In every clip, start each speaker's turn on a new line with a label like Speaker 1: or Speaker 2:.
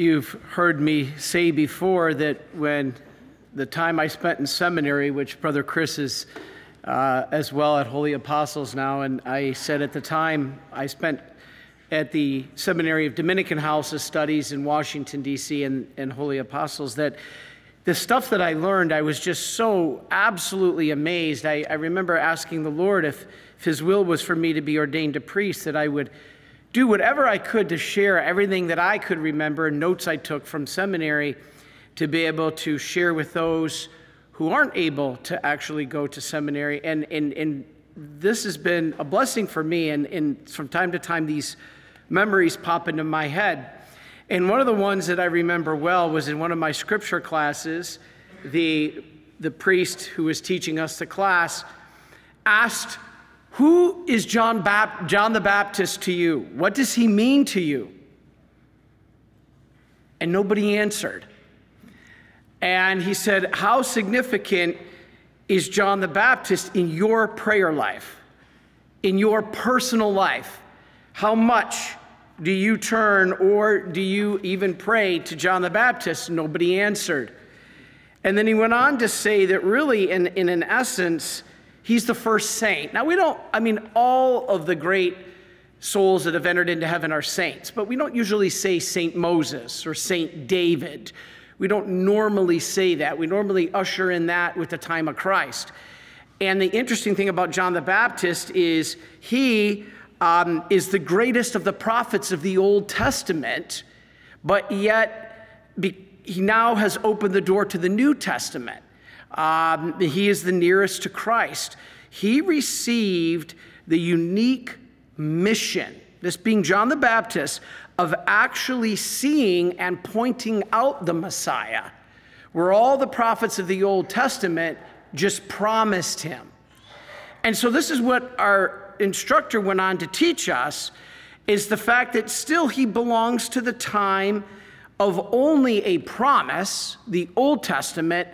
Speaker 1: You've heard me say before that when the time I spent in seminary, which Brother Chris is uh, as well at Holy Apostles now, and I said at the time I spent at the Seminary of Dominican House of Studies in Washington, D.C., and, and Holy Apostles, that the stuff that I learned, I was just so absolutely amazed. I, I remember asking the Lord if, if His will was for me to be ordained a priest, that I would do whatever I could to share everything that I could remember, notes I took from seminary, to be able to share with those who aren't able to actually go to seminary. And, and, and this has been a blessing for me, and, and from time to time, these memories pop into my head. And one of the ones that I remember well was in one of my scripture classes. The, the priest who was teaching us the class asked, Who is John, Bap- John the Baptist to you? What does he mean to you? And nobody answered. And he said, How significant is John the Baptist in your prayer life, in your personal life? How much do you turn or do you even pray to John the Baptist? Nobody answered. And then he went on to say that really, in, in an essence, he's the first saint. Now, we don't, I mean, all of the great souls that have entered into heaven are saints, but we don't usually say Saint Moses or Saint David. We don't normally say that. We normally usher in that with the time of Christ. And the interesting thing about John the Baptist is he um, is the greatest of the prophets of the Old Testament, but yet be, he now has opened the door to the New Testament. Um, he is the nearest to Christ. He received the unique mission, this being John the Baptist, of actually seeing and pointing out the Messiah, where all the prophets of the Old Testament just promised him. And so, this is what our instructor went on to teach us is the fact that still he belongs to the time of only a promise, the Old Testament,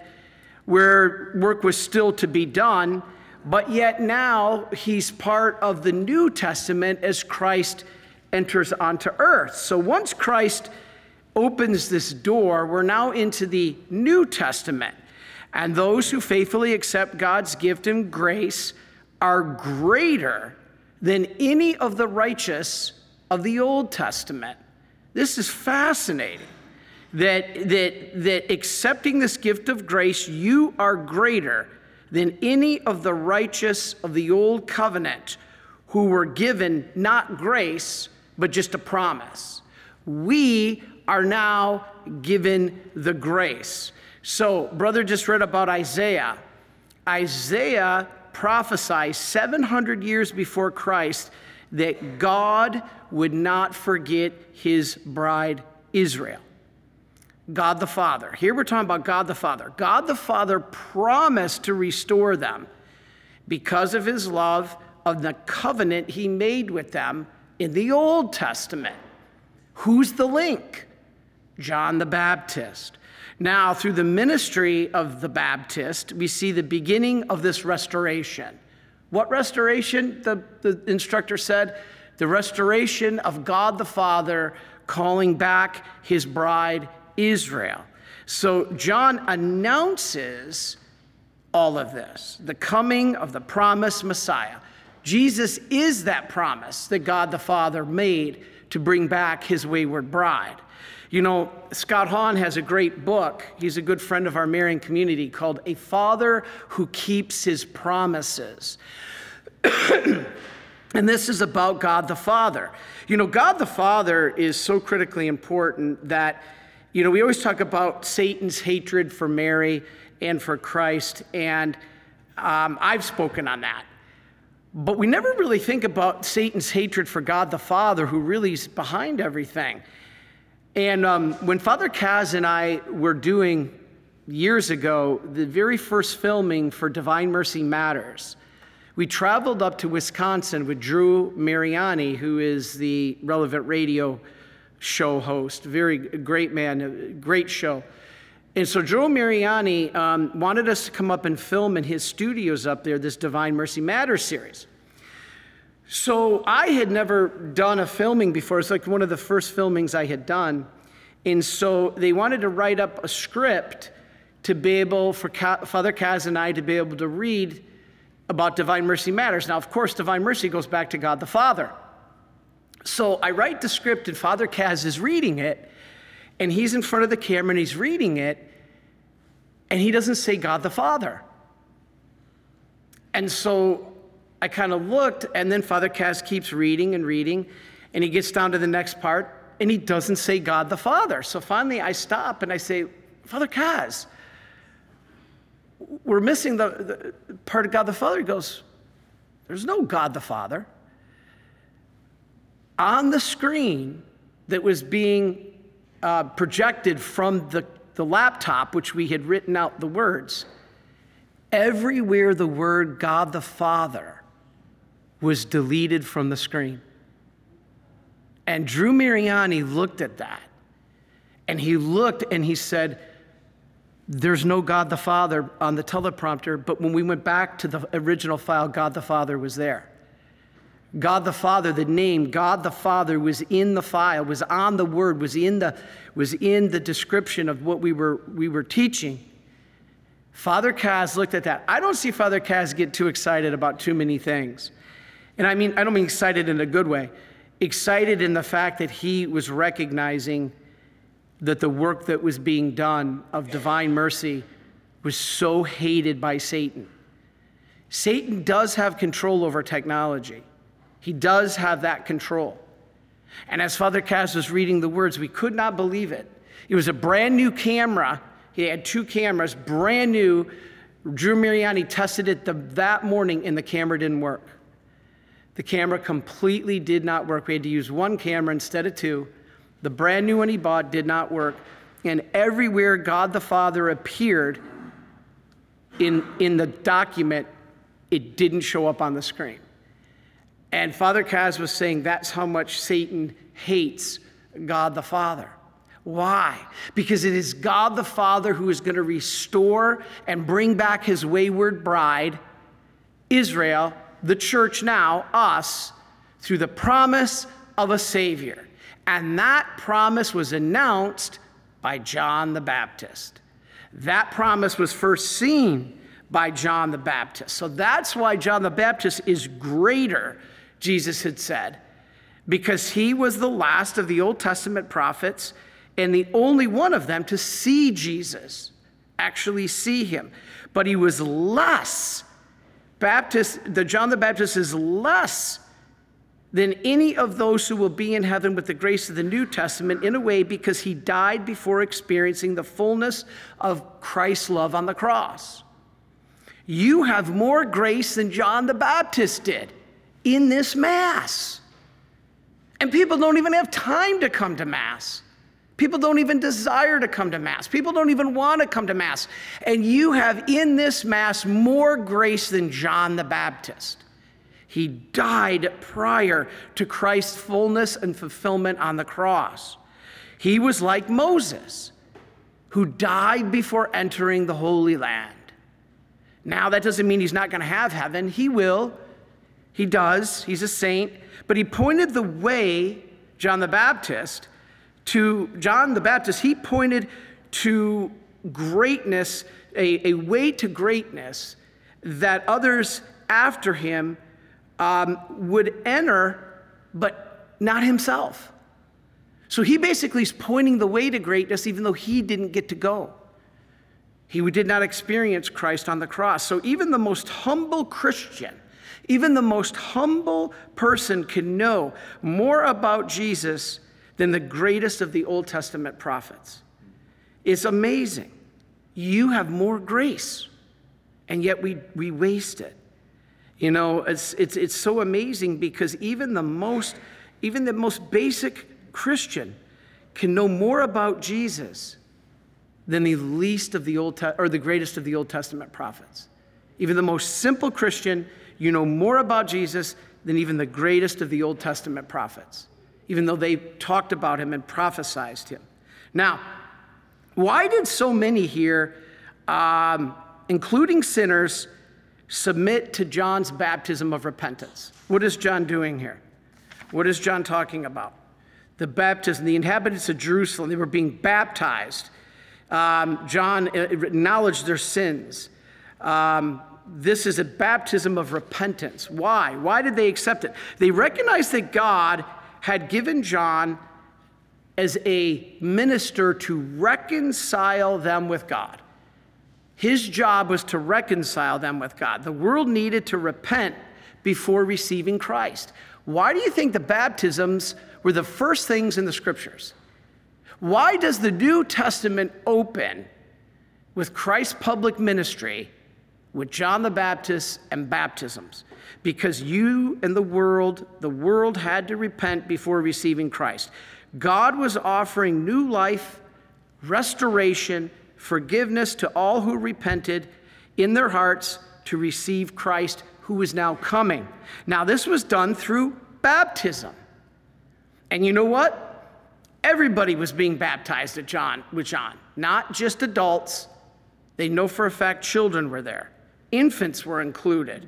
Speaker 1: where work was still to be done, but yet now he's part of the New Testament as Christ enters onto earth. So once Christ opens this door, we're now into the New Testament. And those who faithfully accept God's gift and grace are greater than any of the righteous of the Old Testament. This is fascinating. That, that, that accepting this gift of grace, you are greater than any of the righteous of the old covenant who were given not grace, but just a promise. We are now given the grace. So, brother just read about Isaiah. Isaiah prophesied 700 years before Christ that God would not forget his bride Israel. God the Father. Here we're talking about God the Father. God the Father promised to restore them because of his love of the covenant he made with them in the Old Testament. Who's the link? John the Baptist. Now, through the ministry of the Baptist, we see the beginning of this restoration. What restoration? The, the instructor said, the restoration of God the Father calling back his bride Israel. So John announces all of this the coming of the promised Messiah. Jesus is that promise that God the Father made to bring back his wayward bride. You know, Scott Hahn has a great book. He's a good friend of our Marian community called A Father Who Keeps His Promises. and this is about God the Father. You know, God the Father is so critically important that, you know, we always talk about Satan's hatred for Mary and for Christ, and um, I've spoken on that. But we never really think about Satan's hatred for God the Father, who really is behind everything. And um, when Father Kaz and I were doing years ago the very first filming for Divine Mercy Matters, we traveled up to Wisconsin with Drew Mariani, who is the relevant radio show host. Very great man, great show. And so Drew Mariani um, wanted us to come up and film in his studios up there this Divine Mercy Matters series. So I had never done a filming before. It's like one of the first filmings I had done. And so they wanted to write up a script to be able for Father Kaz and I to be able to read about Divine Mercy Matters. Now, of course, Divine Mercy goes back to God the Father. So I write the script, and Father Kaz is reading it, and he's in front of the camera and he's reading it, and he doesn't say God the Father. And so I kind of looked, and then Father Kaz keeps reading and reading, and he gets down to the next part, and he doesn't say God the Father. So finally I stop and I say, Father Kaz, we're missing the, the part of God the Father. He goes, There's no God the Father. On the screen that was being uh, projected from the, the laptop, which we had written out the words, everywhere the word God the Father was deleted from the screen. And Drew Mariani looked at that and he looked and he said, There's no God the Father on the teleprompter, but when we went back to the original file, God the Father was there. God the Father, the name God the Father was in the file, was on the word, was in the, was in the description of what we were, we were teaching. Father Kaz looked at that. I don't see Father Kaz get too excited about too many things. And I mean, I don't mean excited in a good way excited in the fact that he was recognizing that the work that was being done of divine mercy was so hated by Satan. Satan does have control over technology, he does have that control. And as Father Kaz was reading the words, we could not believe it. It was a brand new camera. He had two cameras, brand new. Drew Mariani tested it the, that morning, and the camera didn't work. The camera completely did not work. We had to use one camera instead of two. The brand new one he bought did not work. And everywhere God the Father appeared in, in the document, it didn't show up on the screen. And Father Kaz was saying that's how much Satan hates God the Father. Why? Because it is God the Father who is going to restore and bring back his wayward bride, Israel, the church now, us, through the promise of a Savior. And that promise was announced by John the Baptist. That promise was first seen by John the Baptist. So that's why John the Baptist is greater, Jesus had said, because he was the last of the Old Testament prophets and the only one of them to see Jesus, actually see him. But he was less Baptist, the John the Baptist is less than any of those who will be in heaven with the grace of the New Testament in a way because he died before experiencing the fullness of Christ's love on the cross. You have more grace than John the Baptist did in this Mass. And people don't even have time to come to Mass. People don't even desire to come to Mass. People don't even want to come to Mass. And you have in this Mass more grace than John the Baptist. He died prior to Christ's fullness and fulfillment on the cross. He was like Moses, who died before entering the Holy Land. Now, that doesn't mean he's not going to have heaven. He will. He does. He's a saint. But he pointed the way, John the Baptist, to John the Baptist, he pointed to greatness, a, a way to greatness that others after him um, would enter, but not himself. So he basically is pointing the way to greatness, even though he didn't get to go. He did not experience Christ on the cross. So even the most humble Christian, even the most humble person can know more about Jesus than the greatest of the Old Testament prophets. It's amazing. You have more grace, and yet we, we waste it. You know, it's, it's, it's so amazing because even the most, even the most basic Christian can know more about Jesus than the least of the Old Te- or the greatest of the Old Testament prophets. Even the most simple Christian, you know more about Jesus than even the greatest of the Old Testament prophets even though they talked about him and prophesied him. Now, why did so many here, um, including sinners, submit to John's baptism of repentance? What is John doing here? What is John talking about? the baptism, the inhabitants of Jerusalem, they were being baptized. Um, John uh, acknowledged their sins. Um, this is a baptism of repentance. Why? Why did they accept it? They recognized that God had given John as a minister to reconcile them with God. His job was to reconcile them with God. The world needed to repent before receiving Christ. Why do you think the baptisms were the first things in the scriptures? Why does the New Testament open with Christ's public ministry with John the Baptist and baptisms? Because you and the world, the world had to repent before receiving Christ. God was offering new life, restoration, forgiveness to all who repented in their hearts to receive Christ who is now coming. Now, this was done through baptism. And you know what? Everybody was being baptized at John with John, not just adults. They know for a fact children were there. Infants were included.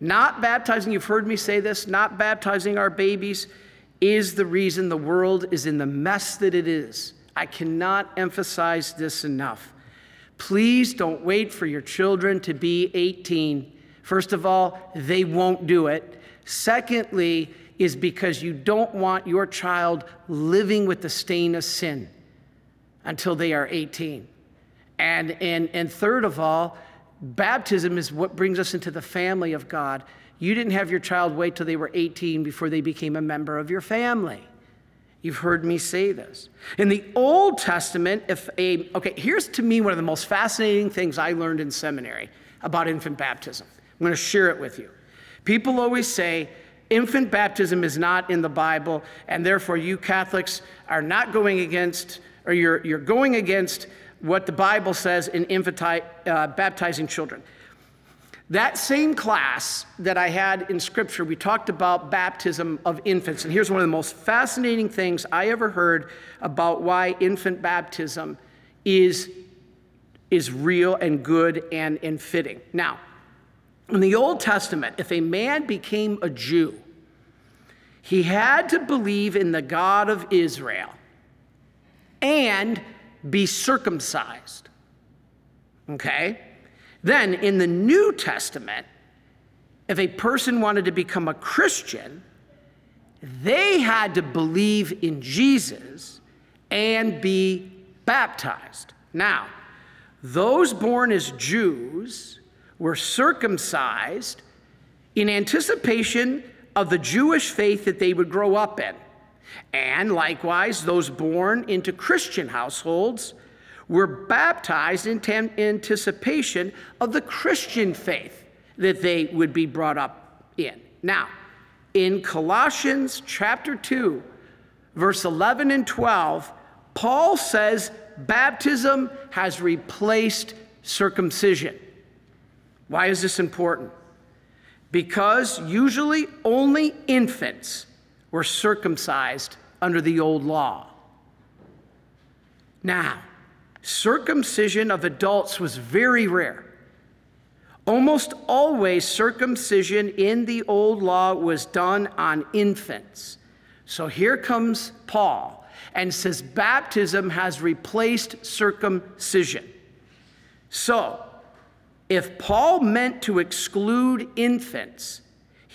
Speaker 1: Not baptizing, you've heard me say this, not baptizing our babies is the reason the world is in the mess that it is. I cannot emphasize this enough. Please don't wait for your children to be 18. First of all, they won't do it. Secondly, is because you don't want your child living with the stain of sin until they are 18. And, and, and third of all, baptism is what brings us into the family of God. You didn't have your child wait till they were 18 before they became a member of your family. You've heard me say this. In the Old Testament, if a, okay, here's to me one of the most fascinating things I learned in seminary about infant baptism. I'm going to share it with you. People always say infant baptism is not in the Bible, and therefore you Catholics are not going against, or you're, you're going against what the Bible says in infanti, uh, baptizing children. That same class that I had in scripture, we talked about baptism of infants. And here's one of the most fascinating things I ever heard about why infant baptism is, is real and good and, and fitting. Now, in the Old Testament, if a man became a Jew, he had to believe in the God of Israel and be circumcised. Okay? Then in the New Testament, if a person wanted to become a Christian, they had to believe in Jesus and be baptized. Now, those born as Jews were circumcised in anticipation of the Jewish faith that they would grow up in. And likewise, those born into Christian households were baptized in anticipation of the Christian faith that they would be brought up in. Now, in Colossians chapter 2, verse 11 and 12, Paul says baptism has replaced circumcision. Why is this important? Because usually only infants were circumcised under the old law. Now, circumcision of adults was very rare. Almost always, circumcision in the old law was done on infants. So here comes Paul and says baptism has replaced circumcision. So, if Paul meant to exclude infants,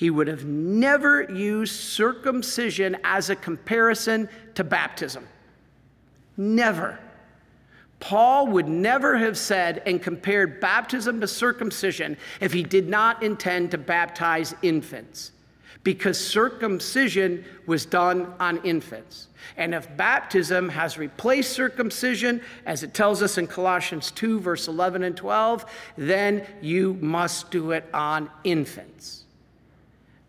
Speaker 1: he would have never used circumcision as a comparison to baptism. Never. Paul would never have said and compared baptism to circumcision if he did not intend to baptize infants, because circumcision was done on infants. And if baptism has replaced circumcision, as it tells us in Colossians 2, verse 11 and 12, then you must do it on infants.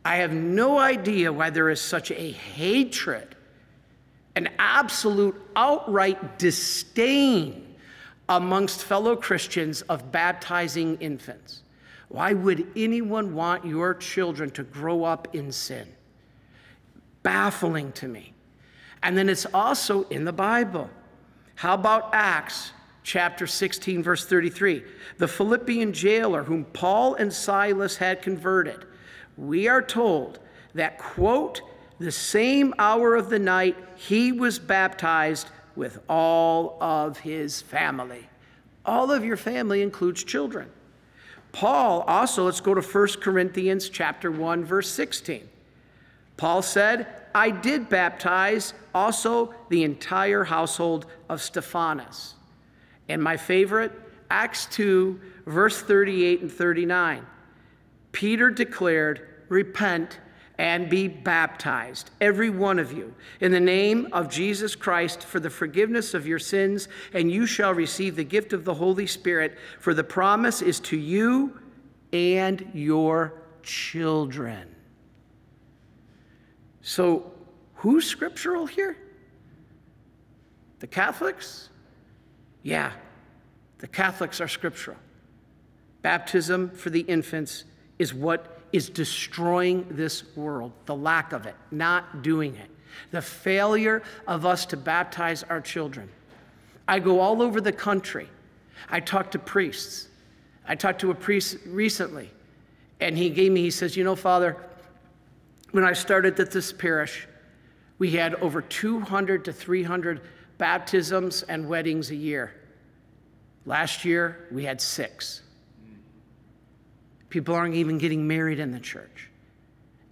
Speaker 1: I have no idea why there is such a hatred, an absolute outright disdain amongst fellow Christians of baptizing infants. Why would anyone want your children to grow up in sin? Baffling to me. And then it's also in the Bible. How about Acts chapter 16, verse 33? The Philippian jailer whom Paul and Silas had converted. We are told that, quote, the same hour of the night, he was baptized with all of his family. All of your family includes children. Paul also, let's go to 1 Corinthians chapter 1 verse 16. Paul said, I did baptize also the entire household of Stephanas. And my favorite, Acts 2, verse 38 and 39. Peter declared, Repent and be baptized, every one of you, in the name of Jesus Christ for the forgiveness of your sins, and you shall receive the gift of the Holy Spirit, for the promise is to you and your children. So, who's scriptural here? The Catholics? Yeah, the Catholics are scriptural. Baptism for the infants is what is destroying this world, the lack of it, not doing it, the failure of us to baptize our children. I go all over the country. I talk to priests. I talked to a priest recently, and he gave me, he says, You know, Father, when I started at this parish, we had over 200 to 300 baptisms and weddings a year. Last year, we had six. People aren't even getting married in the church.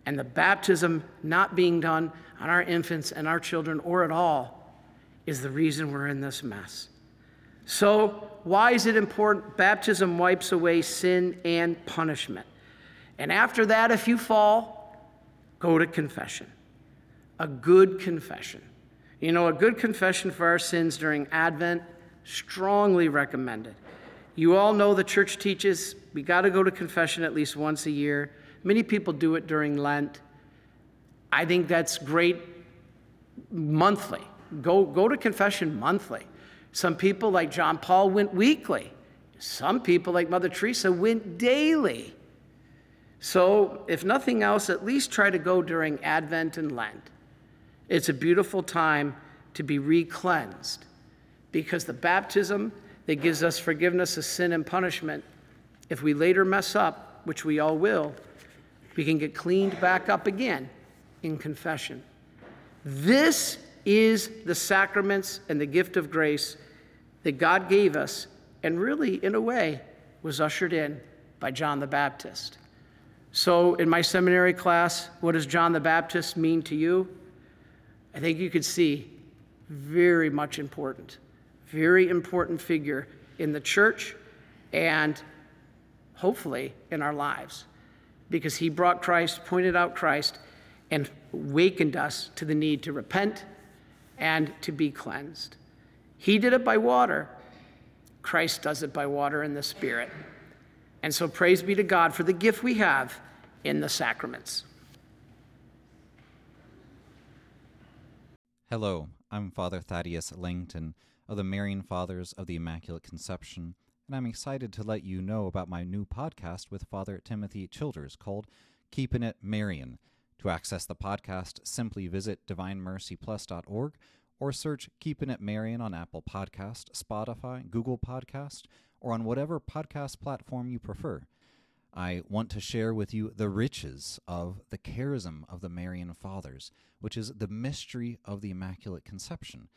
Speaker 1: And the baptism not being done on our infants and our children or at all is the reason we're in this mess. So, why is it important? Baptism wipes away sin and punishment. And after that, if you fall, go to confession. A good confession. You know, a good confession for our sins during Advent, strongly recommended. You all know the church teaches we got to go to confession at least once a year. Many people do it during Lent. I think that's great monthly. Go, go to confession monthly. Some people, like John Paul, went weekly. Some people, like Mother Teresa, went daily. So, if nothing else, at least try to go during Advent and Lent. It's a beautiful time to be re cleansed because the baptism that gives us forgiveness of sin and punishment, if we later mess up, which we all will, we can get cleaned back up again in confession. This is the sacraments and the gift of grace that God gave us, and really, in a way, was ushered in by John the Baptist. So, in my seminary class, what does John the Baptist mean to you? I think you could see very much important, very important figure in the church and hopefully in our lives because he brought Christ, pointed out Christ, and wakened us to the need to repent and to be cleansed. He did it by water. Christ does it by water and the Spirit. And so praise be to God for the gift we have in the sacraments.
Speaker 2: Hello, I'm Father Thaddaeus Lancton of the Marian Fathers of the Immaculate Conception, and I'm excited to let you know about my new podcast with Father Timothy Childers called Keeping It Marian. To access the podcast, simply visit divinemercyplus.org or search Keeping It Marian on Apple Podcast, Spotify, Google Podcast, or on whatever podcast platform you prefer. I want to share with you the riches of the charism of the Marian Fathers, which is the mystery of the Immaculate Conception,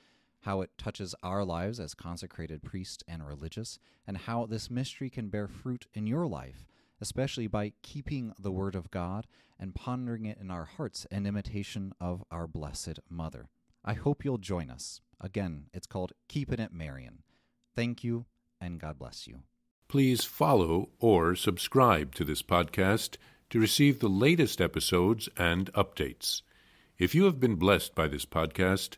Speaker 2: how it touches our lives as consecrated priests and religious, and how this mystery can bear fruit in your life, especially by keeping the Word of God and pondering it in our hearts in imitation of our Blessed Mother. I hope you'll join us. Again, it's called Keeping It Marian. Thank you, and God bless you.
Speaker 3: Please follow or subscribe to this podcast to receive the latest episodes and updates. If you have been blessed by this podcast,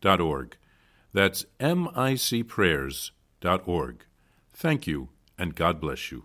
Speaker 3: micprayers.org. That's micprayers.org. Thank you, and God bless you.